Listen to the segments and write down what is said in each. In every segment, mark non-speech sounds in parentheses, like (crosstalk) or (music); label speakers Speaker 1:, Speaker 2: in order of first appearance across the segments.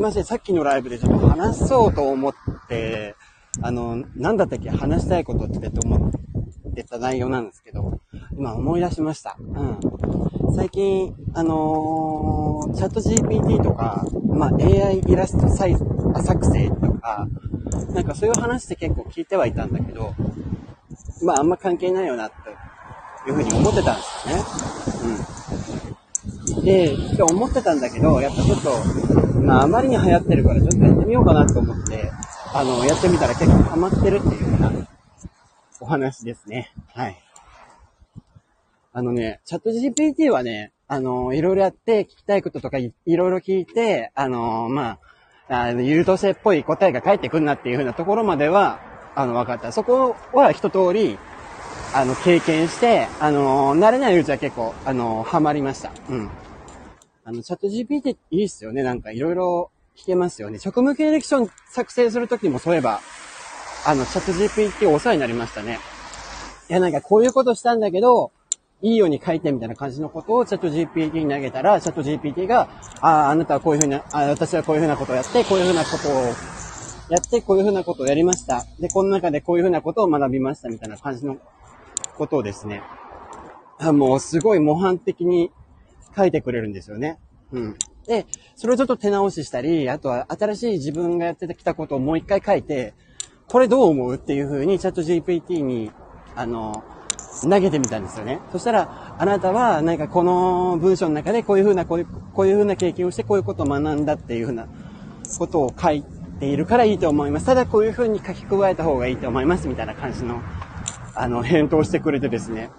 Speaker 1: いません、さっきのライブでちょっと話そうと思って、あの、なんだったっけ話したいことってと思ってた内容なんですけど、今思い出しました。うん。最近、あのー、チャット GPT とか、まあ、AI イラストサイズ、作成とか、なんかそういう話って結構聞いてはいたんだけど、まああんま関係ないよな、というふうに思ってたんですよね。うん。で、って思ってたんだけど、やっぱちょっと、まああまりに流行ってるからちょっとやってみようかなと思って、あの、やってみたら結構ハマってるっていうようなお話ですね。はい。あのね、チャット GPT はね、あの、いろいろやって聞きたいこととかいろいろ聞いて、あの、まあ、あの、優等生っぽい答えが返ってくんなっていう風なところまでは、あの、分かった。そこは一通り、あの、経験して、あの、慣れないうちは結構、あの、ハマりました。うん。あの、チャット GPT いいっすよね。なんかいろいろ聞けますよね。職務経歴書作成するときもそういえば、あの、チャット GPT お世話になりましたね。いや、なんかこういうことしたんだけど、いいように書いてみたいな感じのことをチャット GPT に投げたら、チャット GPT が、ああ、あなたはこういうふうな、あ私はこういうふうなことをやって、こういうふうなことをやって、こういうふうなことをやりました。で、この中でこういうふうなことを学びましたみたいな感じのことをですね、あもうすごい模範的に書いてくれるんですよね。うん。で、それをちょっと手直ししたり、あとは新しい自分がやってきたことをもう一回書いて、これどう思うっていうふうにチャット GPT に、あの、投げてみたんですよね。そしたら、あなたは、なんかこの文章の中でこういうふうな、こういう、こういうふうな経験をしてこういうことを学んだっていうふうなことを書いているからいいと思います。ただこういうふうに書き加えた方がいいと思います。みたいな感じの、あの、返答してくれてですね。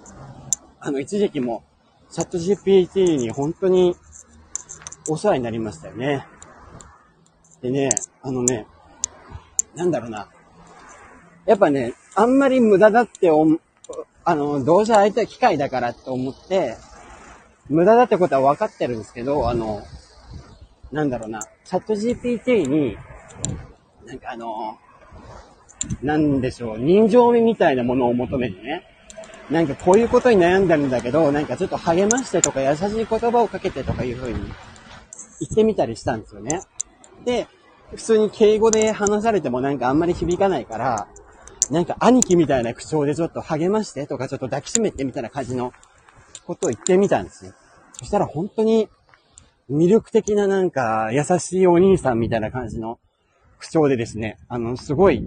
Speaker 1: あの、一時期も、チャット GPT に本当にお世話になりましたよね。でね、あのね、なんだろうな。やっぱね、あんまり無駄だって思あの、どうせ相手は機械だからと思って、無駄だってことは分かってるんですけど、あの、なんだろうな、チャット GPT に、なんかあの、なんでしょう、人情味みたいなものを求めてね、なんかこういうことに悩んでるんだけど、なんかちょっと励ましてとか優しい言葉をかけてとかいう風に言ってみたりしたんですよね。で、普通に敬語で話されてもなんかあんまり響かないから、なんか兄貴みたいな口調でちょっと励ましてとかちょっと抱きしめてみたいな感じのことを言ってみたんですよ。そしたら本当に魅力的ななんか優しいお兄さんみたいな感じの口調でですね、あの、すごい、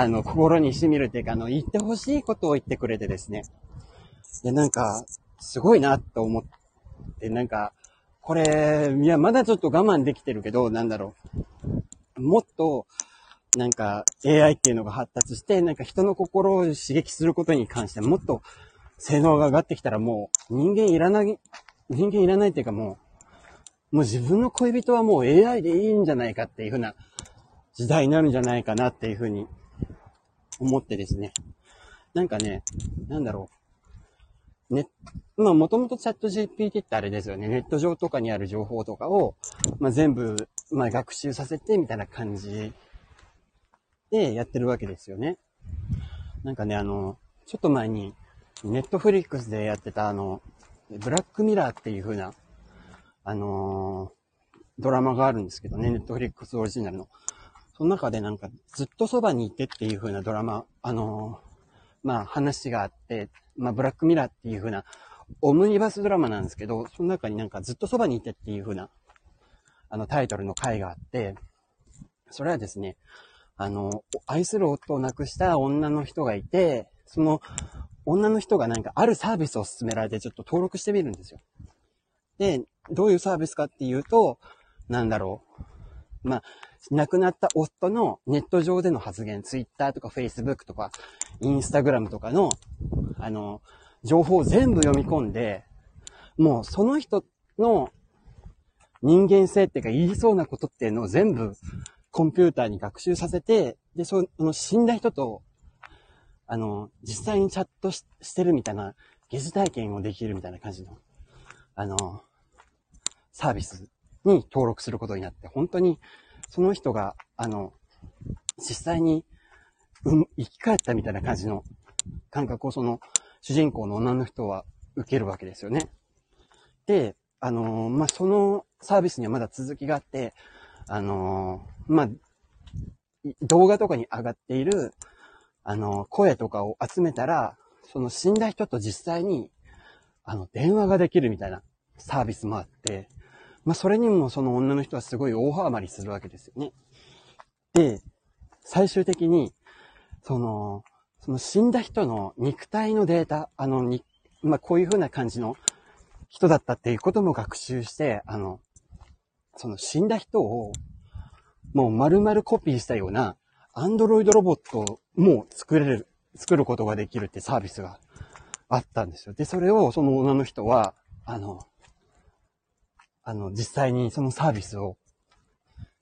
Speaker 1: あの、心に染みるっていうか、あの、言ってほしいことを言ってくれてですね。で、なんか、すごいなと思って、なんか、これ、いや、まだちょっと我慢できてるけど、なんだろう。もっと、なんか AI っていうのが発達して、なんか人の心を刺激することに関してもっと性能が上がってきたらもう人間いらない、人間いらないっていうかもう、もう自分の恋人はもう AI でいいんじゃないかっていうふうな時代になるんじゃないかなっていうふうに思ってですね。なんかね、なんだろう。ね、まあもともとチャット GPT ってあれですよね。ネット上とかにある情報とかを、まあ全部、まあ学習させてみたいな感じでやってるわけですよね。なんかね、あの、ちょっと前に、ネットフリックスでやってたあの、ブラックミラーっていう風な、あのー、ドラマがあるんですけどね、ネットフリックスオリジナルの。その中でなんか、ずっとそばにいてっていう風なドラマ、あのー、まあ話があって、まあブラックミラーっていう風な、オムニバスドラマなんですけど、その中になんかずっとそばにいてっていう風な、あのタイトルの回があって、それはですね、あの、愛する夫を亡くした女の人がいて、その女の人がなんかあるサービスを勧められてちょっと登録してみるんですよ。で、どういうサービスかっていうと、なんだろう。まあ、亡くなった夫のネット上での発言、ツイッターとかフェイスブックとか、インスタグラムとかの、あの、情報を全部読み込んで、もうその人の人間性っていうか言いそうなことっていうのを全部コンピューターに学習させて、で、その死んだ人と、あの、実際にチャットしてるみたいな、疑似体験をできるみたいな感じの、あの、サービスに登録することになって、本当に、その人が、あの、実際に、うん、生き返ったみたいな感じの感覚をその主人公の女の人は受けるわけですよね。で、あのー、まあ、そのサービスにはまだ続きがあって、あのー、まあ、動画とかに上がっている、あのー、声とかを集めたら、その死んだ人と実際に、あの、電話ができるみたいなサービスもあって、まあ、それにもその女の人はすごい大ハマりするわけですよね。で、最終的に、その、その死んだ人の肉体のデータ、あの、に、まあ、こういう風な感じの人だったっていうことも学習して、あの、その死んだ人を、もう丸々コピーしたような、アンドロイドロボットも作れる、作ることができるってサービスがあったんですよ。で、それをその女の人は、あの、あの、実際にそのサービスを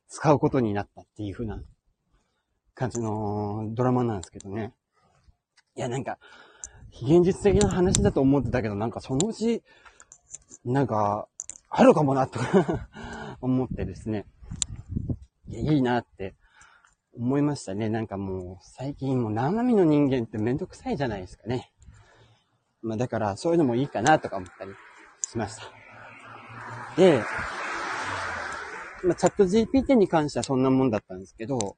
Speaker 1: 使うことになったっていう風な感じのドラマなんですけどね。いや、なんか、非現実的な話だと思ってたけど、なんかそのうち、なんか、あるかもな、とか (laughs) 思ってですね。いや、いいなって思いましたね。なんかもう、最近もう生身の人間ってめんどくさいじゃないですかね。まあだから、そういうのもいいかなとか思ったりしました。で、まあ、 ChatGPT に関してはそんなもんだったんですけど、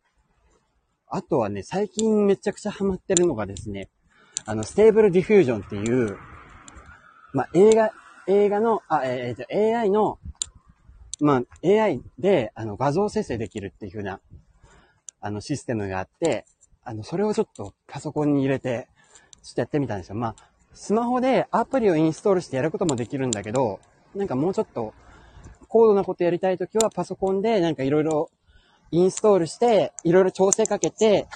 Speaker 1: あとはね、最近めちゃくちゃハマってるのがですね、あの、 Stable Diffusion っていう、まあ、映画、映画の、あ、えー、え AI の、まあ、AI で、あの、画像生成できるっていう風な、あの、システムがあって、あの、それをちょっとパソコンに入れて、ちょっとやってみたんですよ。まあ、スマホでアプリをインストールしてやることもできるんだけど、なんかもうちょっと、高度なことやりたいときはパソコンでなんかいろいろインストールして、いろいろ調整かけて、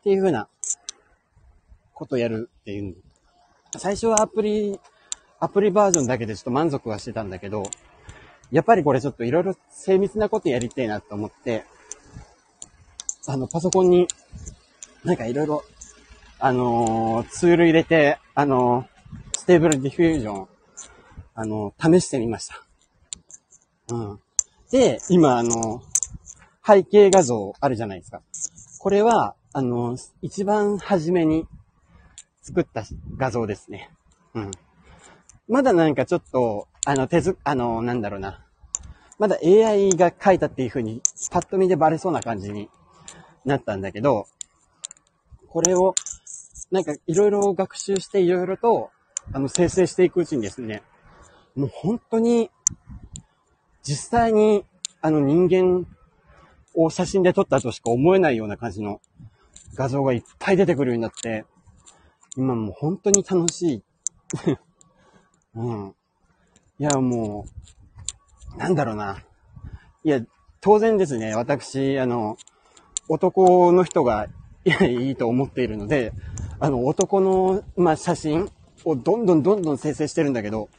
Speaker 1: っていう風なことやるっていう。最初はアプリ、アプリバージョンだけでちょっと満足はしてたんだけど、やっぱりこれちょっといろいろ精密なことやりたいなと思って、あの、パソコンに、なんかいろいろ、あのー、ツール入れて、あのー、 Stable Diffusion、あのー、試してみました。うん。で、今、あの背景画像あるじゃないですか。これは、あの、一番初めに作った画像ですね。うん。まだなんかちょっと、あの、手ず、あの、なんだろうな。まだ AI が描いたっていう風に、パッと見でバレそうな感じになったんだけど、これを、なんかいろいろ学習していろいろと、あの、生成していくうちにですね、もう本当に、実際に、あの人間を写真で撮ったとしか思えないような感じの画像がいっぱい出てくるようになって、今もう本当に楽しい。(laughs) うん。いや、もう、なんだろうな。いや、当然ですね、私、あの、男の人がいやいいと思っているので、あの、男の、まあ、写真をどんどんどんどん生成してるんだけど、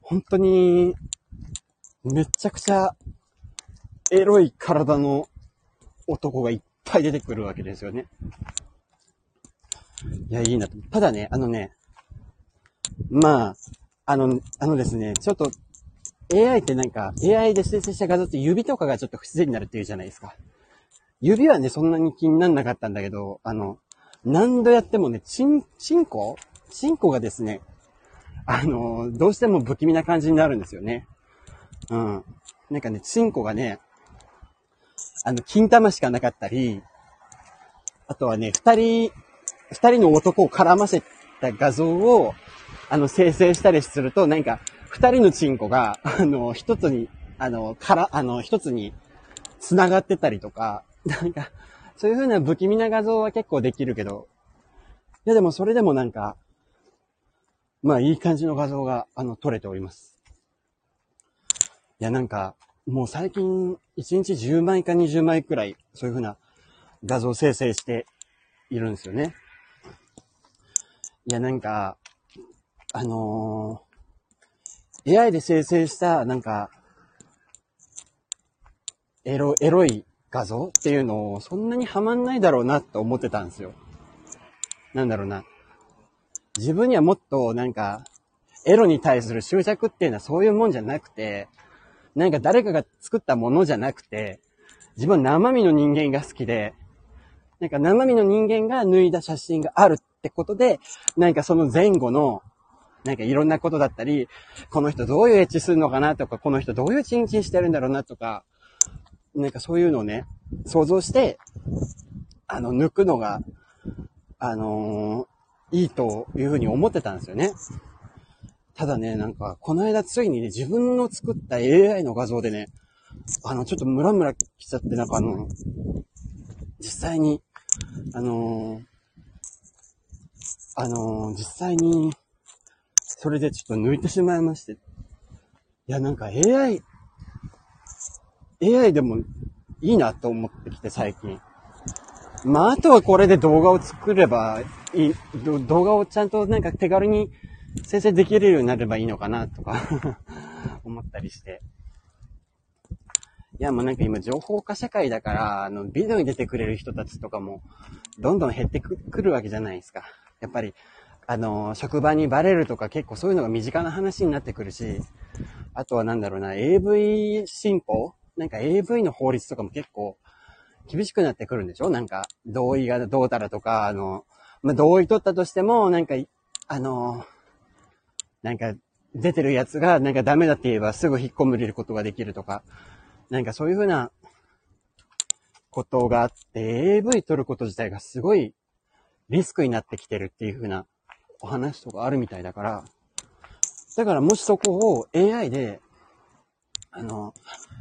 Speaker 1: 本当に、めちゃくちゃエロい体の男がいっぱい出てくるわけですよね。いや、いいなと。ただね、あのね、まあ、あの、あのですね、ちょっと、AI ってなんか、AI で生成した画像って指とかがちょっと不自然になるっていうじゃないですか。指はね、そんなに気になんなかったんだけど、あの、何度やってもね、チン、チンコチンコがですね、あの、どうしても不気味な感じになるんですよね。うん。なんかね、チンコがね、あの、金玉しかなかったり、あとはね、二人、二人の男を絡ませた画像を、あの、生成したりすると、なんか、二人のチンコが、あの、一つに、あの、から、あの、一つに繋がってたりとか、なんか、そういう風な不気味な画像は結構できるけど、いやでもそれでもなんか、まあいい感じの画像が、あの、撮れております。いやなんか、もう最近、1日10枚か20枚くらい、そういう風な画像生成しているんですよね。いや、なんか、あのー、AI で生成した、なんか、エロ、エロい画像っていうのを、そんなにハマんないだろうなって思ってたんですよ。なんだろうな。自分にはもっと、なんか、エロに対する執着っていうのはそういうもんじゃなくて、なんか誰かが作ったものじゃなくて、自分は生身の人間が好きで、なんか生身の人間が脱いだ写真があるってことで、なんかその前後の、なんかいろんなことだったり、この人どういうエッチするのかなとか、この人どういうチンチンしてるんだろうなとか、なんかそういうのをね、想像して、あの、抜くのが、あのー、いいというふうに思ってたんですよね。ただね、なんか、この間ついにね、自分の作った AI の画像でね、あの、ちょっとムラムラ来ちゃって、なんかあの、実際に、あのー、あのー、実際に、それでちょっと抜いてしまいまして。いや、なんか AI、AI でもいいなと思ってきて、最近。まあ、あとはこれで動画を作ればいい、動画をちゃんとなんか手軽に先生できるようになればいいのかなとか (laughs) 思ったりして。いや、もうなんか今情報化社会だから、あの、ビデオに出てくれる人たちとかも、どんどん減ってくるわけじゃないですか。やっぱり、あの、職場にバレるとか結構そういうのが身近な話になってくるし、あとはなんだろうな、AV 進歩なんか AV の法律とかも結構厳しくなってくるんでしょ？なんか、同意がどうたらとか、あの、まあ、同意取ったとしても、なんか、あの、なんか、出てるやつがなんかダメだって言えばすぐ引っ込めれることができるとか、なんかそういうふうなことがあって、AV 取ること自体がすごいリスクになってきてるっていうふうなお話とかあるみたいだから、だからもしそこを AI で、あの、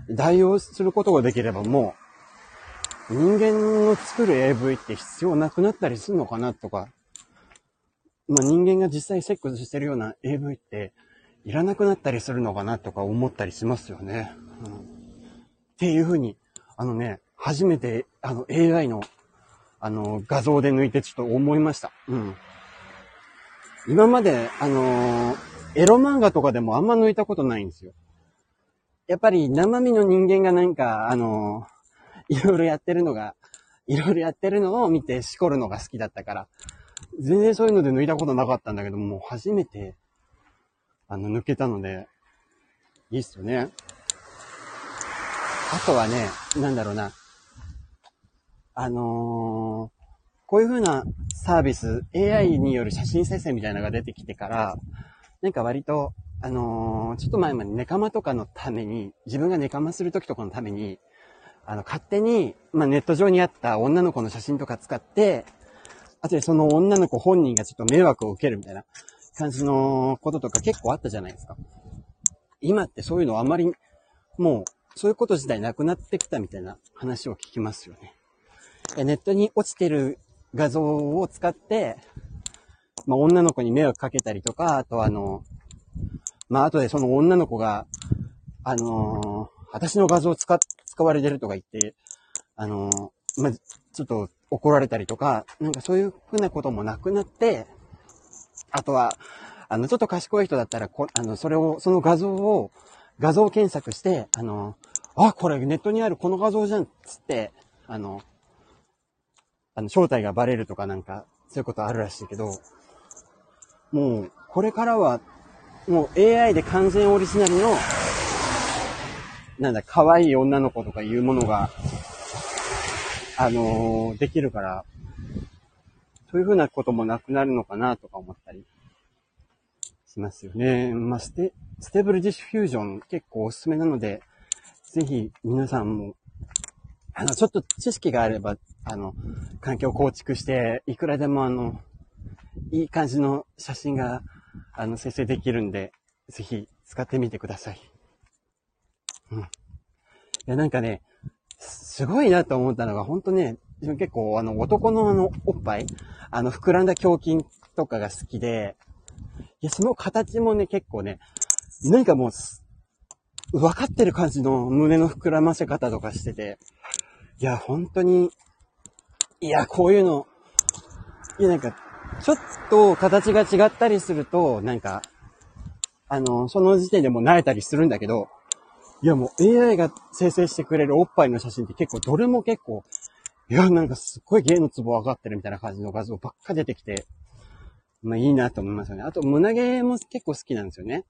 Speaker 1: 代用することができればもう、人間の作る AV って必要なくなったりするのかなとか、まあ、人間が実際セックスしてるような AV っていらなくなったりするのかなとか思ったりしますよね。うん、っていうふうに、あのね、初めてあの AI のあの画像で抜いてちょっと思いました。うん。今まで、あのー、エロ漫画とかでもあんま抜いたことないんですよ。やっぱり生身の人間がなんか、あのー、いろいろやってるのが、いろいろやってるのを見てしこるのが好きだったから、全然そういうので抜いたことなかったんだけども、初めて、あの、抜けたので、いいっすよね。あとはね、なんだろうな。あのー、こういう風なサービス、AI による写真生成みたいなのが出てきてから、なんか割と、あのー、ちょっと前までネカマとかのために、自分がネカマするときとかのために、あの、勝手に、まあ、ネット上にあった女の子の写真とか使って、あとでその女の子本人がちょっと迷惑を受けるみたいな感じのこととか結構あったじゃないですか。今ってそういうのあまり、もう、そういうこと自体なくなってきたみたいな話を聞きますよね。ネットに落ちてる画像を使って、まあ、女の子に迷惑かけたりとか、あとあの、まあ、後でその女の子が、あのー、私の画像を使、使われてるとか言って、あのー、まあ、ちょっと怒られたりとか、なんかそういうふうなこともなくなって、あとは、あの、ちょっと賢い人だったら、こあの、それを、その画像を、画像検索して、あの、あ、これネットにあるこの画像じゃん、つって、あの、あの、正体がバレるとかなんか、そういうことあるらしいけど、もう、これからは、もう AI で完全オリジナルの、なんだ、可愛い女の子とかいうものが、あのー、できるから、そういうふうなこともなくなるのかなとか思ったりしますよね。まあ、ステ、Stable Diffusion 結構おすすめなので、ぜひ皆さんも、あの、ちょっと知識があれば、あの、環境構築して、いくらでもあの、いい感じの写真が、あの、生成できるんで、ぜひ使ってみてください。うん。いや、なんかね、すごいなと思ったのが、ほんとね、結構あの男のあのおっぱい、あの膨らんだ胸筋とかが好きで、いや、その形もね、結構ね、なんかもう、分かってる感じの胸の膨らませ方とかしてて、いや、本当に、いや、こういうの、いや、なんか、ちょっと形が違ったりすると、なんか、あの、その時点でもう慣れたりするんだけど、いやもう AI が生成してくれるおっぱいの写真って結構、どれも結構、いや、なんかすっごい芸のツボ分かってるみたいな感じの画像ばっか出てきて、まあいいなと思いますよね。あと、胸毛も結構好きなんですよね。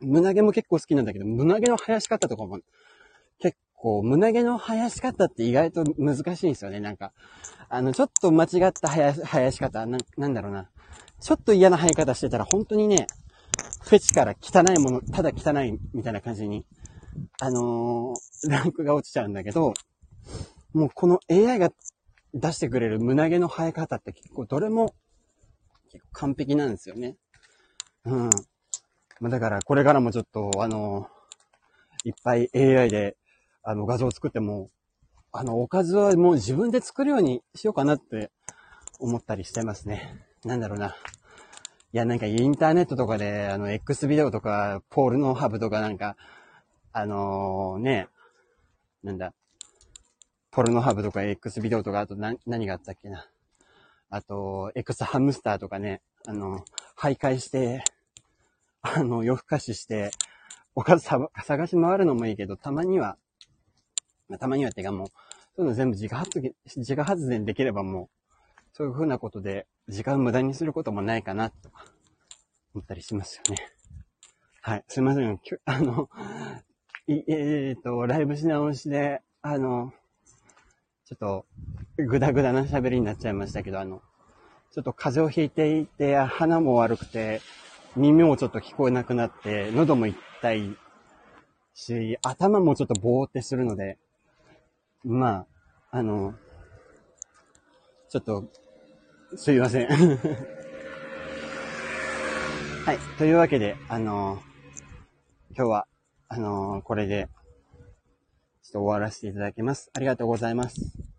Speaker 1: 胸毛も結構好きなんだけど、胸毛の生やし方とかも、結構、胸毛の生やし方って意外と難しいんですよね。なんか、あの、ちょっと間違った生や生やし方な、なんだろうな。ちょっと嫌な生え方してたら、本当にね、フェチから汚いもの、ただ汚いみたいな感じにあのー、ランクが落ちちゃうんだけど、もうこの AI が出してくれる胸毛の生え方って結構どれも結構完璧なんですよね。うん。まあ、だからこれからもちょっとあのー、いっぱい AI であの画像を作っても、あの、おかずはもう自分で作るようにしようかなって思ったりしてますね。なんだろうな。いや、なんかインターネットとかで、あの、X ビデオとか、ポールのハブとかなんか、あのー、ね、なんだ、ポルノハブとか X ビデオとか、あと何、何があったっけな。あと、X ハムスターとかね、あの、徘徊して、あの、夜更かしして、おかず探し回るのもいいけど、たまには、まあ、たまにはってかもう、そういうの全部自家発電、自家発電できればもう、そういう風なことで時間無駄にすることもないかな、と思ったりしますよね。はい。すいません。(laughs) あの、えー、っと、ライブし直しで、あの、ちょっと、ぐだぐだな喋りになっちゃいましたけど、あの、ちょっと風邪をひいていて、鼻も悪くて、耳もちょっと聞こえなくなって、喉も痛いし、頭もちょっとぼーってするので、まあ、あの、ちょっと、すいません。(laughs) はい。というわけで、あの今日は、あのこれで、ちょっと終わらせていただきます。ありがとうございます。